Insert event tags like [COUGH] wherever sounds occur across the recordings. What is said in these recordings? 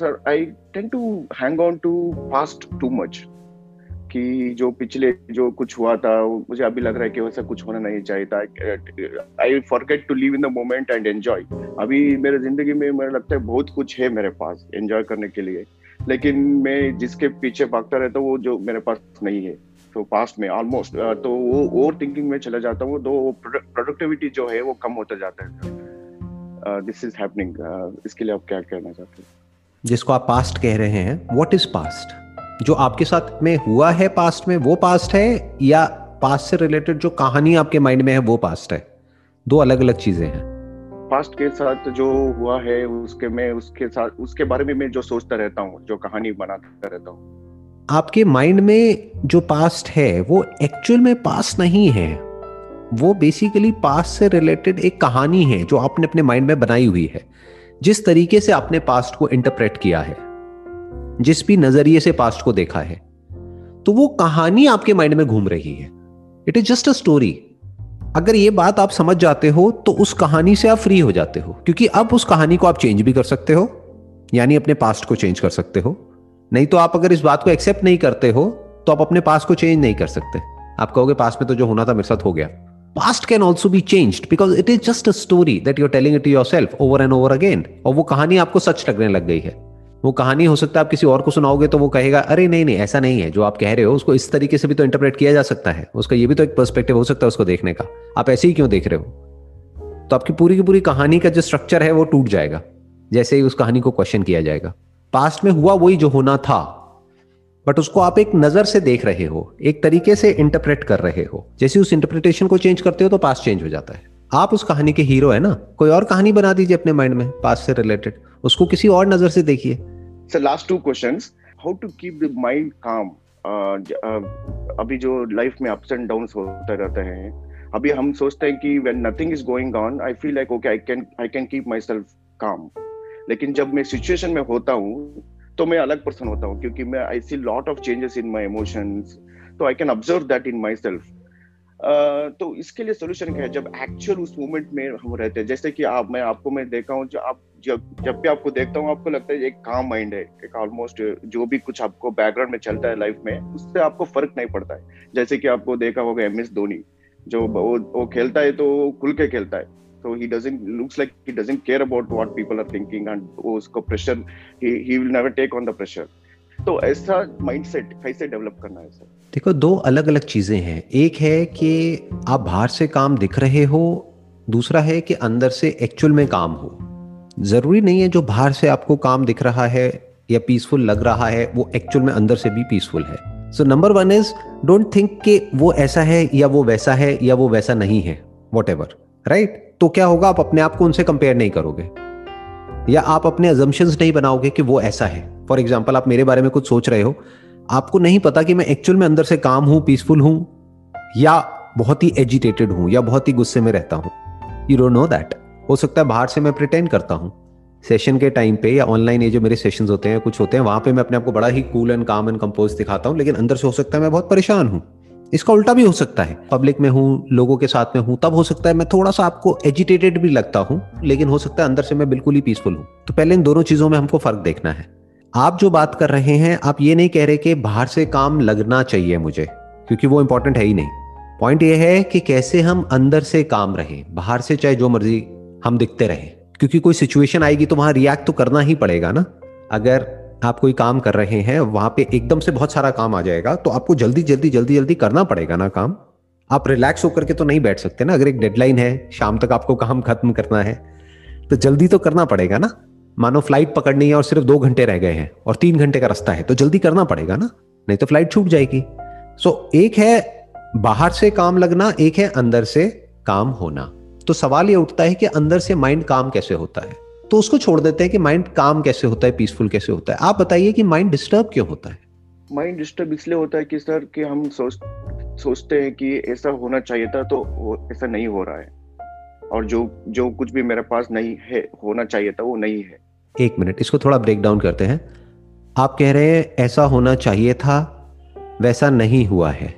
Sir I tend to hang on to past too much कि जो पिछले जो कुछ हुआ था मुझे अभी लग रहा है कि वैसा कुछ होना नहीं चाहिए था। I forget to live in the moment and enjoy अभी मेरे ज़िंदगी में मुझे लगता है बहुत कुछ है मेरे पास एंजॉय करने के लिए। लेकिन मैं जिसके पीछे भागता रहता हूँ, वो जो मेरे पास नहीं है। तो पास्ट में ऑलमोस्ट तो वो ओवर थिंकिंग में चला जाता हूँ तो प्रोडक्टिविटी जो है, वो कम होता जाता है। दिस इज़ हैपनिंग इसके लिए आप क्या कहना चाहते हैं? जिसको आप पास्ट कह रहे हैं व्हाट इज़ पास्ट जो आपके साथ में हुआ है पास्ट में वो पास्ट है या पास्ट से रिलेटेड जो कहानी आपके माइंड में है वो पास्ट है? दो अलग अलग चीज़ें हैं। पास्ट के साथ जो हुआ है उसके मैं उसके साथ उसके बारे में मैं जो सोचता रहता हूँ जो कहानी बनाता रहता हूँ। आपके माइंड में जो पास्ट है वो एक्चुअल में पास्ट नहीं है। वो बेसिकली पास्ट से रिलेटेड एक कहानी है जो आपने अपने माइंड में बनाई हुई है। जिस तरीके से आपने पास्ट को इंटरप्रेट किया है, जिस भी नज़रिए से पास्ट को देखा है तो वो कहानी आपके माइंड में घूम रही है। It is just a story अगर ये बात आप समझ जाते हो तो उस कहानी से आप फ्री हो जाते हो, क्योंकि अब उस कहानी को आप चेंज भी कर सकते हो, यानी अपने पास्ट को चेंज कर सकते हो। नहीं तो आप अगर इस बात को एक्सेप्ट नहीं करते हो तो आप अपने पास्ट को चेंज नहीं कर सकते। आप कहोगे पास्ट में तो जो होना था मेरे साथ हो गया। Past can also be change because it is just a story that you're telling it yourself over and over again और वो कहानी आपको सच लगने लग गई है। वो कहानी हो सकता है आप किसी और को सुनाओगे तो वो कहेगा, अरे नहीं नहीं, ऐसा नहीं है। जो आप कह रहे हो, उसको इस तरीके से भी तो इंटरप्रेट किया जा सकता है। उसका ये भी तो एक पर्सपेक्टिव हो सकता है उसको देखने का। आप ऐसे ही क्यों देख रहे हो? तो आपकी पूरी की पूरी कहानी का जो स्ट्रक्चर है वो टूट जाएगा। जैसे ही उस कहानी को क्वेश्चन किया जाएगा। पास्ट में हुआ वही जो होना था। बट उसको आप एक नज़र से देख रहे हो, एक तरीके से इंटरप्रेट कर रहे हो। जैसे उस इंटरप्रिटेशन को चेंज करते हो तो पास्ट चेंज हो जाता है। आप उस कहानी के हीरो है ना? कोई और कहानी बना दीजिए अपने माइंड में पास्ट से रिलेटेड उसको किसी और नज़र से देखिए। Last two questions how to keep the mind calm अभी जो लाइफ में अप्स एंड डाउन्स होते रहते हैं, अभी हम सोचते हैं कि when nothing is going on I feel like okay I can I can keep myself calm लेकिन जब मैं सिचुएशन में होता हूँ तो मैं अलग पर्सन होता हूँ क्योंकि मैं I see lot of changes in my emotions तो I can observe that in myself तो इसके लिए सोल्यूशन क्या है? जब एक्चुअल उस मोमेंट में हम रहते हैं जैसे कि आप मैं आपको मैं देखा हूँ जब आप जब जब भी आपको देखता हूँ आपको लगता है एक काम माइंड है एक ऑलमोस्ट जो भी कुछ आपको बैकग्राउंड में चलता है लाइफ में उससे आपको फ़र्क नहीं पड़ता है। जैसे कि आपको देखा होगा एम एस धोनी जो वो, वो खेलता है तो खुल के खेलता है। तो he doesn't looks like he doesn't care about what people are thinking and उसको pressure he will never take on the pressure तो ऐसा माइंडसेट कैसे डेवलप करना है सर देखो, दो अलग अलग चीज़ें हैं। एक है कि आप बाहर से काम दिख रहे हो, दूसरा है कि अंदर से एक्चुअल में काम हो। ज़रूरी नहीं है जो बाहर से आपको काम दिख रहा है या पीसफुल लग रहा है, वो एक्चुअल में अंदर से भी पीसफुल है। So number one is don't think कि वो ऐसा है या वो वैसा है या वो वैसा नहीं है वॉट एवर राइट right? तो क्या होगा, आप अपने आप को उनसे कंपेयर नहीं करोगे। या आप अपने अजम्पन्स नहीं बनाओगे कि वो ऐसा है। फॉर एग्ज़ाम्पल आप मेरे बारे में कुछ सोच रहे हो। आपको नहीं पता कि मैं एक्चुअल में अंदर से काम हूँ पीसफुल हूँ, या बहुत ही एजिटेटेड हूँ, या बहुत ही गुस्से में रहता हूँ। यू डोंट नो दैट हो सकता है बाहर से मैं प्रिटेंड करता हूँ। सेशन के टाइम पे या ऑनलाइन ये जो मेरे सेशन होते हैं, कुछ होते हैं, वहाँ पे मैं अपने आप को बड़ा ही cool and calm and compose दिखाता हूँ, लेकिन अंदर से हो सकता है मैं बहुत परेशान हूँ। इसका उल्टा भी हो सकता है। पब्लिक में हूँ, लोगों के साथ में हूँ, तब हो सकता है मैं थोड़ा सा आपको एजिटेटेड भी लगता हूँ, लेकिन हो सकता है अंदर से मैं बिल्कुल ही पीसफुल हूँ। तो पहले इन दोनों चीज़ों में हमको फ़र्क देखना है। आप जो बात कर रहे हैं, आप ये नहीं कह रहे कि बाहर से काम लगना चाहिए मुझे, क्योंकि वो इंपॉर्टेंट है ही नहीं। पॉइंट ये है कि कैसे हम अंदर से काम रहे, बाहर से चाहे जो मर्ज़ी हम दिखते रहे, क्योंकि कोई सिचुएशन आएगी तो वहाँ रिएक्ट तो करना ही पड़ेगा ना। अगर आप कोई काम कर रहे हैं, वहाँ पे एकदम से बहुत सारा काम आ जाएगा तो आपको जल्दी जल्दी जल्दी जल्दी करना पड़ेगा ना काम। आप रिलैक्स होकर के तो नहीं बैठ सकते ना, अगर एक डेडलाइन है, शाम तक आपको काम खत्म करना है तो जल्दी तो करना पड़ेगा ना। मानो फ़्लाइट पकड़नी है और सिर्फ़ दो घंटे रह गए हैं और तीन घंटे का रास्ता है तो जल्दी करना पड़ेगा ना, नहीं तो फ़्लाइट छूट जाएगी। सो एक है बाहर से काम लगना, एक है अंदर से काम होना। तो सवाल ये उठता है कि अंदर से माइंड काम कैसे होता है? तो उसको छोड़ देते हैं कि माइंड काम कैसे होता है पीसफुल कैसे होता है। आप बताइए कि माइंड डिस्टर्ब क्यों होता है? माइंड डिस्टर्ब इसलिए होता है कि सर कि हम सोच सोचते हैं कि ऐसा होना चाहिए था तो ऐसा नहीं हो रहा है। और जो जो कुछ भी मेरे पास नहीं है होना चाहिए था वो नहीं है। एक मिनट इसको थोड़ा ब्रेक डाउन करते हैं। आप कह रहे हैं ऐसा होना चाहिए था वैसा नहीं हुआ है।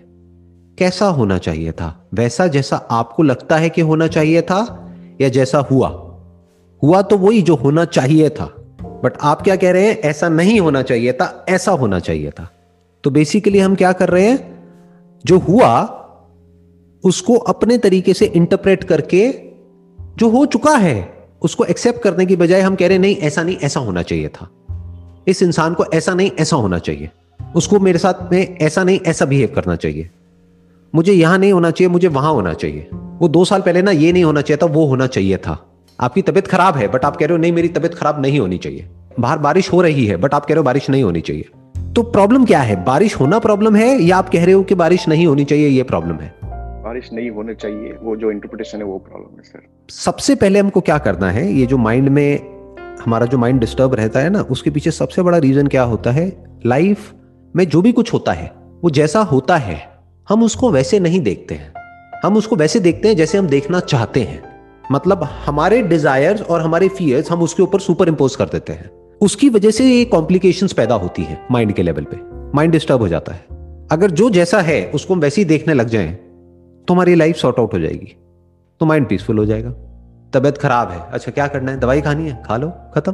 कैसा होना चाहिए था? वैसा जैसा आपको लगता है कि होना चाहिए था या जैसा हुआ? हुआ तो वही जो होना चाहिए था। बट आप क्या कह रहे हैं? ऐसा नहीं होना चाहिए था, ऐसा होना चाहिए था। तो बेसिकली हम क्या कर रहे हैं? जो हुआ, उसको अपने तरीके से इंटरप्रेट करके जो हो चुका है, उसको एक्सेप्ट करने की बजाय हम कह रहे हैं, नहीं, ऐसा नहीं, ऐसा होना चाहिए था। इस इंसान को ऐसा नहीं, ऐसा होना चाहिए। उसको मेरे साथ में ऐसा नहीं, ऐसा बिहेव करना चाहिए। मुझे यहाँ नहीं होना चाहिए, मुझे वहाँ होना चाहिए। वो दो साल पहले ना ये नहीं होना चाहिए था, वो होना चाहिए था। आपकी तबीयत खराब है बट आप कह रहे हो नहीं मेरी तबीयत खराब नहीं होनी चाहिए। बाहर बारिश हो रही है बट आप कह रहे हो बारिश नहीं होनी चाहिए। तो प्रॉब्लम क्या है? बारिश होना प्रॉब्लम है या आप कह रहे हो कि बारिश नहीं होनी चाहिए ये प्रॉब्लम है? बारिश नहीं होनी चाहिए वो जो इंटरप्रिटेशन है वो प्रॉब्लम है सर सबसे पहले हमको क्या करना है ये जो माइंड में हमारा जो माइंड डिस्टर्ब रहता है ना उसके पीछे सबसे बड़ा रीजन क्या होता है? लाइफ में जो भी कुछ होता है वो जैसा होता है हम उसको वैसे नहीं देखते हैं। हम उसको वैसे देखते हैं जैसे हम देखना चाहते हैं। मतलब हमारे डिजायर्स और हमारे फियर्स हम उसके ऊपर सुपर इम्पोज कर देते हैं। उसकी वजह से ये कॉम्प्लिकेशन पैदा होती है माइंड के लेवल पे। माइंड डिस्टर्ब हो जाता है। अगर जो जैसा है, उसको हम वैसे ही देखने लग जाए तो हमारी लाइफ सॉर्ट आउट हो जाएगी। तो माइंड पीसफुल हो जाएगा। तबीयत खराब है। अच्छा क्या करना है? दवाई खानी है? खा लो। खत्म।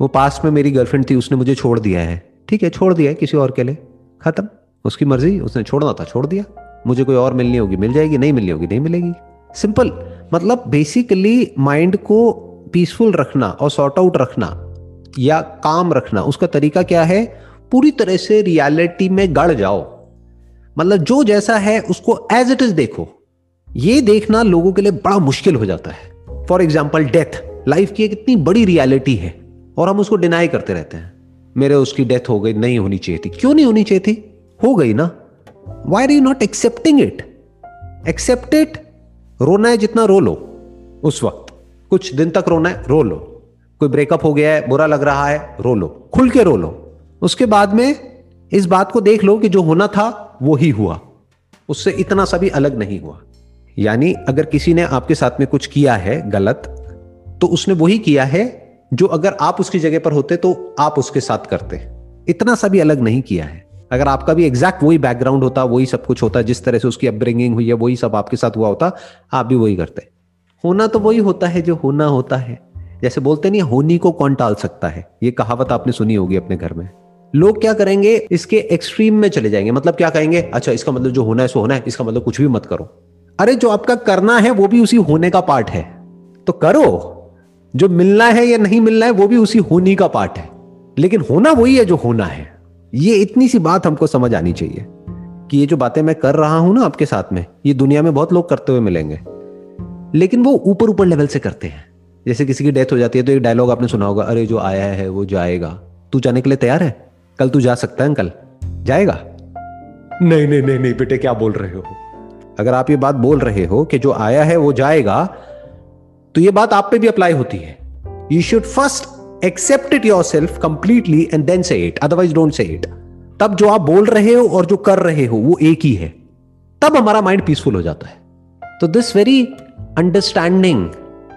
वो पास में मेरी गर्लफ्रेंड थी, उसने मुझे छोड़ दिया है। ठीक है, छोड़ दिया है किसी और के लिए। खत्म। उसकी मर्ज़ी, उसने छोड़ना था, छोड़ दिया। मुझे कोई और मिलनी होगी, मिल जाएगी, नहीं मिलनी होगी, नहीं मिलेगी। सिंपल मतलब बेसिकली माइंड को पीसफुल रखना और सॉर्ट आउट रखना या काम रखना, उसका तरीका क्या है? पूरी तरह से रियलिटी में गड़ जाओ। मतलब जो जैसा है, उसको एज इट इज़ देखो। ये देखना लोगों के लिए बड़ा मुश्किल हो जाता है। फॉर एग्ज़ाम्पल डेथ लाइफ की एक इतनी बड़ी रियलिटी है और हम उसको डिनाई करते रहते हैं। मेरे उसकी डेथ हो गई, नहीं होनी चाहिए थी। क्यों नहीं होनी चाहिए थी? हो गई ना। Why are you not accepting it accept it रोना है जितना रो लो, उस वक्त। कुछ दिन तक रोना है, रो लो। कोई ब्रेकअप हो गया है, बुरा लग रहा है, रो लो। खुल के रो लो। उसके बाद में इस बात को देख लो कि जो होना था, वो ही हुआ। उससे इतना सा भी अलग नहीं हुआ। यानी अगर किसी ने आपके साथ में कुछ किया है गलत तो उसने वही किया है जो अगर आप उसकी जगह पर होते तो आप उसके साथ करते। इतना सा भी अलग नहीं किया है। अगर आपका भी एग्जैक्ट वही बैकग्राउंड होता, वही सब कुछ होता, जिस तरह से उसकी अपब्रिंगिंग हुई है, वही सब आपके साथ हुआ होता, आप भी वही करते। होना तो वही होता है जो होना होता है। जैसे बोलते नहीं, होनी को कौन टाल सकता है? ये कहावत आपने सुनी होगी अपने घर में। लोग क्या करेंगे, इसके एक्सट्रीम में चले जाएँगे। मतलब क्या कहेंगे अच्छा इसका मतलब जो होना है, सो होना है, इसका मतलब कुछ भी मत करो। अरे, जो आपका करना है, वो भी उसी होने का पार्ट है। तो करो। जो मिलना है या नहीं मिलना है, वो भी उसी होनी का पार्ट है। लेकिन होना वही है जो होना है। ये इतनी सी बात हमको समझ आनी चाहिए कि ये जो बातें मैं कर रहा हूँ ना आपके साथ में, ये दुनिया में बहुत लोग करते हुए मिलेंगे। लेकिन वो ऊपर ऊपर लेवल से करते हैं। जैसे किसी की डेथ हो जाती है तो एक डायलॉग आपने सुना होगा, अरे, जो आया है, वो जाएगा। तू जाने के लिए तैयार है? कल तू जा सकता है, अंकल। जाएगा? नहीं नहीं नहीं नहीं, बेटे, क्या बोल रहे हो? अगर आप ये बात बोल रहे हो कि जो आया है, वो जाएगा तो ये बात आप पे भी अप्लाई होती है। You should first accept it yourself completely and then say it otherwise don't say it तब जो आप बोल रहे हो और जो कर रहे हो, वो एक ही है। तब हमारा माइंड पीसफुल हो जाता है। तो this very understanding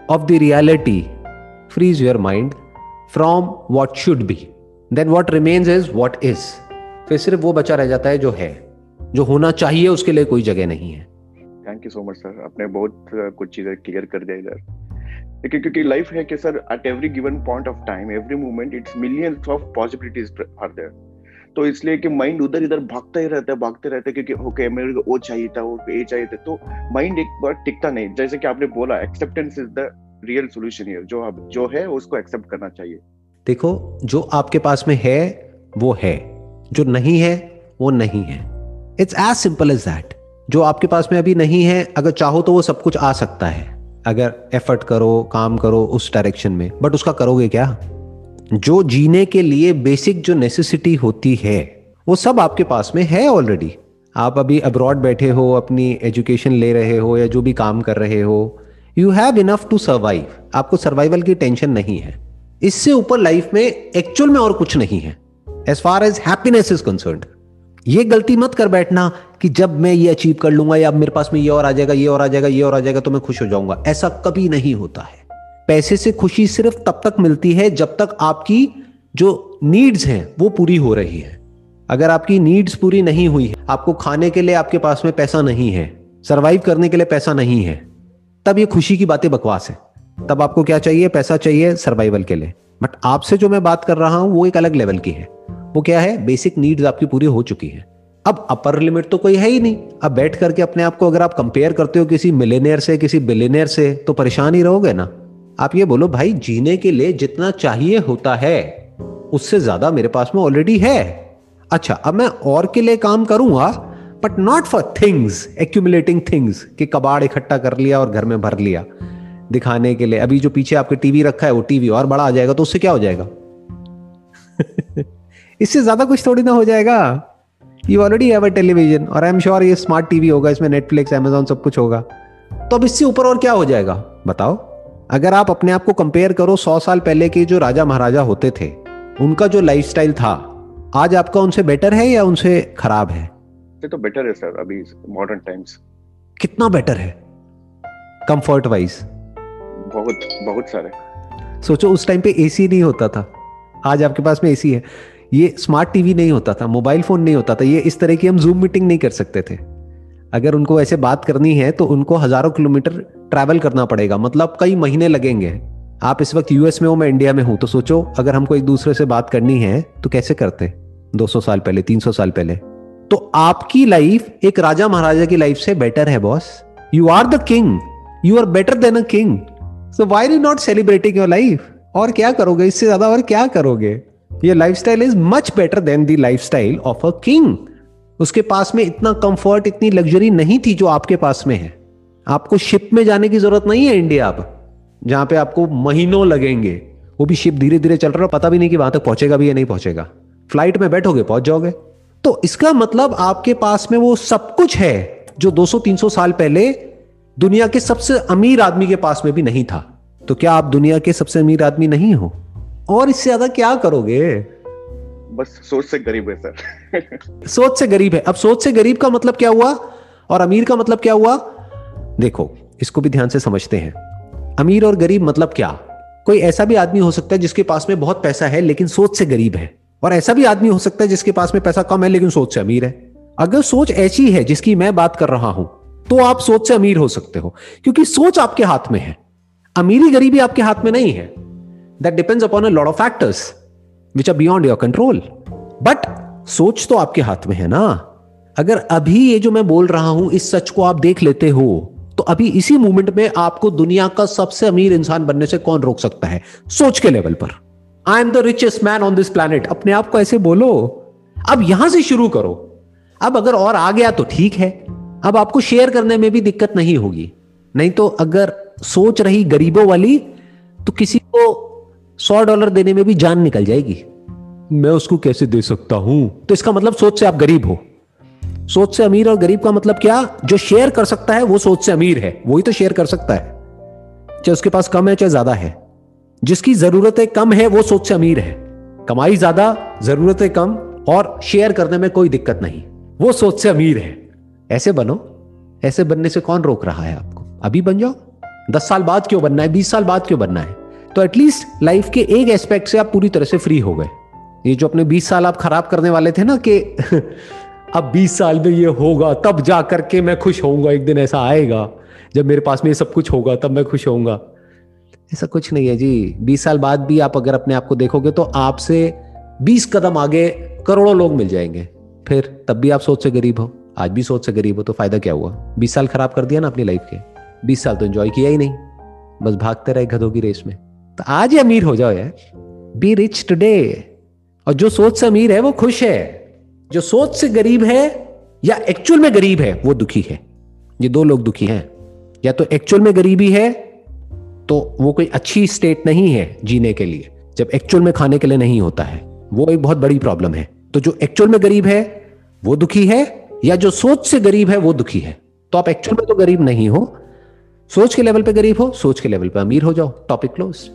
of the reality frees your mind from what should be then what remains is what is फिर सिर्फ़ वो बचा रह जाता है जो है। जो होना चाहिए, उसके लिए कोई जगह नहीं है। Thank you so much sir आपने बहुत कुछ चीज़ें क्लियर कर दिया इधर। क्योंकि लाइफ है कि sir at every given point of time every moment it's millions of possibilities are there तो इसलिए कि माइंड उधर, इधर भागता ही रहता है, भागते रहते हैं, क्योंकि ओके मेरे को वो चाहिए था, वो ये चाहिए था। तो माइंड एक बार टिकता नहीं। जैसे कि आपने बोला acceptance is the real solution here जो आप, जो है, उसको एक्सेप्ट करना चाहिए। देखो, जो आपके पास में है, वो है। जो नहीं है, वो नहीं है। It's as simple as that जो आपके पास में अभी नहीं है, अगर चाहो तो वो सब कुछ आ सकता है। अगर एफर्ट करो, काम करो उस डायरेक्शन में। बट उसका करोगे क्या? जो जीने के लिए बेसिक जो नेसेसिटी होती है, वो सब आपके पास में है ऑलरेडी आप अभी अब्रॉड बैठे हो, अपनी एजुकेशन ले रहे हो या जो भी काम कर रहे हो you have enough to survive आपको सर्वाइवल की टेंशन नहीं है। इससे ऊपर लाइफ में एक्चुअल में और कुछ नहीं है। As far as happiness is concern ये गलती मत कर बैठना। कि जब मैं ये अचीव कर लूँगा या मेरे पास में ये और आ जाएगा, ये और आ जाएगा, ये और आ जाएगा तो मैं खुश हो जाऊँगा। ऐसा कभी नहीं होता है। पैसे से खुशी सिर्फ़ तब तक मिलती है जब तक आपकी जो नीड्स हैं, वो पूरी हो रही है। अगर आपकी नीड्स पूरी नहीं हुई है, आपको खाने के लिए आपके पास में पैसा नहीं है सरवाइव करने के लिए पैसा नहीं है, तब ये खुशी की बातें बकवास है। तब आपको क्या चाहिए? पैसा चाहिए सर्वाइवल के लिए। बट आपसे जो मैं बात कर रहा हूँ, वो एक अलग लेवल की है। वो क्या है? बेसिक नीड्स आपकी पूरी हो चुकी है। अब अपर लिमिट तो कोई है ही नहीं। अब बैठ करके अपने आप को अगर आप कंपेयर करते हो किसी मिलेनियर से, किसी बिलेनियर से तो परेशान ही रहोगे ना। आप ये बोलो, भाई, जीने के लिए जितना चाहिए होता है, उससे ज़्यादा मेरे पास में ऑलरेडी है। अच्छा अब मैं और के लिए काम करूँगा but not for things accumulating things कि कबाड़ इकट्ठा कर लिया और घर में भर लिया। दिखाने के लिए, अभी जो पीछे आपके टीवी रखा है, वो टीवी और बड़ा आ जाएगा तो उससे क्या हो जाएगा? [LAUGHS] इससे ज़्यादा कुछ थोड़ी ना हो जाएगा। You already have a television और आई एम श्योर ये स्मार्ट टीवी होगा इसमें नेटफ्लिक्स अमेजोन सब कुछ होगा। तो अब इससे ऊपर और क्या हो जाएगा? बताओ। अगर आप अपने आप को कंपेयर करो सौ साल पहले के जो राजा महाराजा होते थे उनका जो लाइफस्टाइल था आज आपका उनसे बेटर है या उनसे खराब है? ये तो बेटर है सर अभी मॉडर्न टाइम्स कितना बेटर है? कंफर्ट वाइज बहुत बहुत सारे। सोचो उस टाइम पे एसी नहीं होता था। आज आपके पास में एसी है। ये स्मार्ट टीवी नहीं होता था मोबाइल फ़ोन नहीं होता था, ये इस तरह की हम जूम मीटिंग नहीं कर सकते थे। अगर उनको ऐसे बात करनी है तो उनको हज़ारों किलोमीटर ट्रैवल करना पड़ेगा मतलब कई महीने लगेंगे। आप इस वक्त यूएस में हो, मैं इंडिया में हूँ तो सोचो, अगर हमको एक दूसरे से बात करनी है तो कैसे करते? 200 साल पहले 300 साल पहले। तो आपकी लाइफ एक राजा महाराजा की लाइफ से बेटर है boss you are the king you are better than a king so why you not celebrating your life और क्या करोगे? इससे ज़्यादा और क्या करोगे? ये lifestyle is much better than the lifestyle of a king उसके पास में इतना कंफर्ट इतनी लग्जरी नहीं थी जो आपके पास में है। आपको शिप में जाने की ज़रूरत नहीं है इंडिया अब, जहाँ पे आपको महीनों लगेंगे। वो भी शिप धीरे धीरे चल रहा है पता भी नहीं कि वहाँ तक पहुंचेगा भी या नहीं पहुंचेगा। फ़्लाइट में बैठोगे, पहुँच जाओगे। तो इसका मतलब आपके पास में वो सब कुछ है जो 200-300 साल पहले दुनिया के सबसे अमीर आदमी के पास में भी नहीं था। तो क्या आप दुनिया के सबसे अमीर आदमी नहीं हो? और इससे ज़्यादा क्या करोगे? बस सोच से गरीब है सर। सोच से गरीब है। अब सोच से गरीब का मतलब क्या हुआ? और अमीर का मतलब क्या हुआ? देखो इसको भी ध्यान से समझते हैं। अमीर और गरीब मतलब क्या? कोई ऐसा भी आदमी हो सकता है जिसके पास में बहुत पैसा है लेकिन सोच से गरीब है। और ऐसा भी आदमी हो सकता है जिसके पास में पैसा कम है लेकिन सोच से अमीर है। अगर सोच ऐसी है जिसकी मैं बात कर रहा हूँ तो आप सोच से अमीर हो सकते हो। क्योंकि सोच आपके हाथ में है। अमीरी गरीबी आपके हाथ में नहीं है। That depends upon a lot of factors which are beyond your control but सोच तो आपके हाथ में है ना? अगर अभी ये जो मैं बोल रहा हूँ, इस सच को आप देख लेते हो तो अभी इसी मोमेंट में आपको दुनिया का सबसे अमीर इंसान बनने से कौन रोक सकता है? सोच के लेवल पर। I am the richest man on this planet अपने आप को ऐसे बोलो। अब यहाँ से शुरू करो। अब अगर और आ गया तो ठीक है। अब आपको शेयर करने में भी दिक्कत नहीं होगी। नहीं तो अगर सोच रही गरीबों वाली तो किसी सौ डॉलर देने में भी जान निकल जाएगी। मैं उसको कैसे दे सकता हूँ? तो इसका मतलब सोच से आप गरीब हो। सोच से अमीर और गरीब का मतलब क्या? जो शेयर कर सकता है वो सोच से अमीर है। वही तो शेयर कर सकता है। चाहे उसके पास कम है चाहे ज़्यादा है। जिसकी जरूरतें कम है वो सोच से अमीर है। कमाई ज़्यादा जरूरतें कम और शेयर करने में कोई दिक्कत नहीं। वो सोच से अमीर है। ऐसे बनो। ऐसे बनने से कौन रोक रहा है आपको? अभी बन जाओ। दस साल बाद क्यों बनना है? बीस साल बाद क्यों बनना है? तो एटलीस्ट लाइफ के एक एस्पेक्ट से आप पूरी तरह से फ्री हो गए। ये जो अपने 20 साल आप खराब करने वाले थे ना कि [LAUGHS] अब 20 साल में ये होगा, तब जा करके मैं खुश होऊँगा, एक दिन ऐसा आएगा, जब मेरे पास में ये सब कुछ होगा, तब मैं खुश होऊँगा। ऐसा कुछ नहीं है जी। 20 साल बाद भी आप अगर अपने आप को देखोगे तो आपसे 20 कदम आगे करोड़ों लोग मिल जाएँगे। फिर तब भी आप सोच से गरीब हो। आज भी सोच से गरीब हो तो फ़ायदा क्या हुआ? बीस साल खराब कर दिया ना अपनी लाइफ के। बीस साल तो एंजॉय किया ही नहीं। बस भागते रहे गधों की रेस में। तो आज ही अमीर हो जाओ यार। बी रिच टुडे और जो सोच से अमीर है, वो खुश है। जो सोच से गरीब है, या एक्चुअल में गरीब है, वो दुखी है। ये दो लोग दुखी हैं। या तो एक्चुअल में गरीबी है तो वो कोई अच्छी स्टेट नहीं है जीने के लिए। जब एक्चुअल में खाने के लिए नहीं होता है, वो एक बहुत बड़ी प्रॉब्लम है। तो जो एक्चुअल में गरीब है, वो दुखी है, या जो सोच से गरीब है, वो दुखी है। तो आप एक्चुअल में तो गरीब नहीं हो। सोच के लेवल पे गरीब हो, सोच के लेवल पे अमीर हो जाओ। Topic close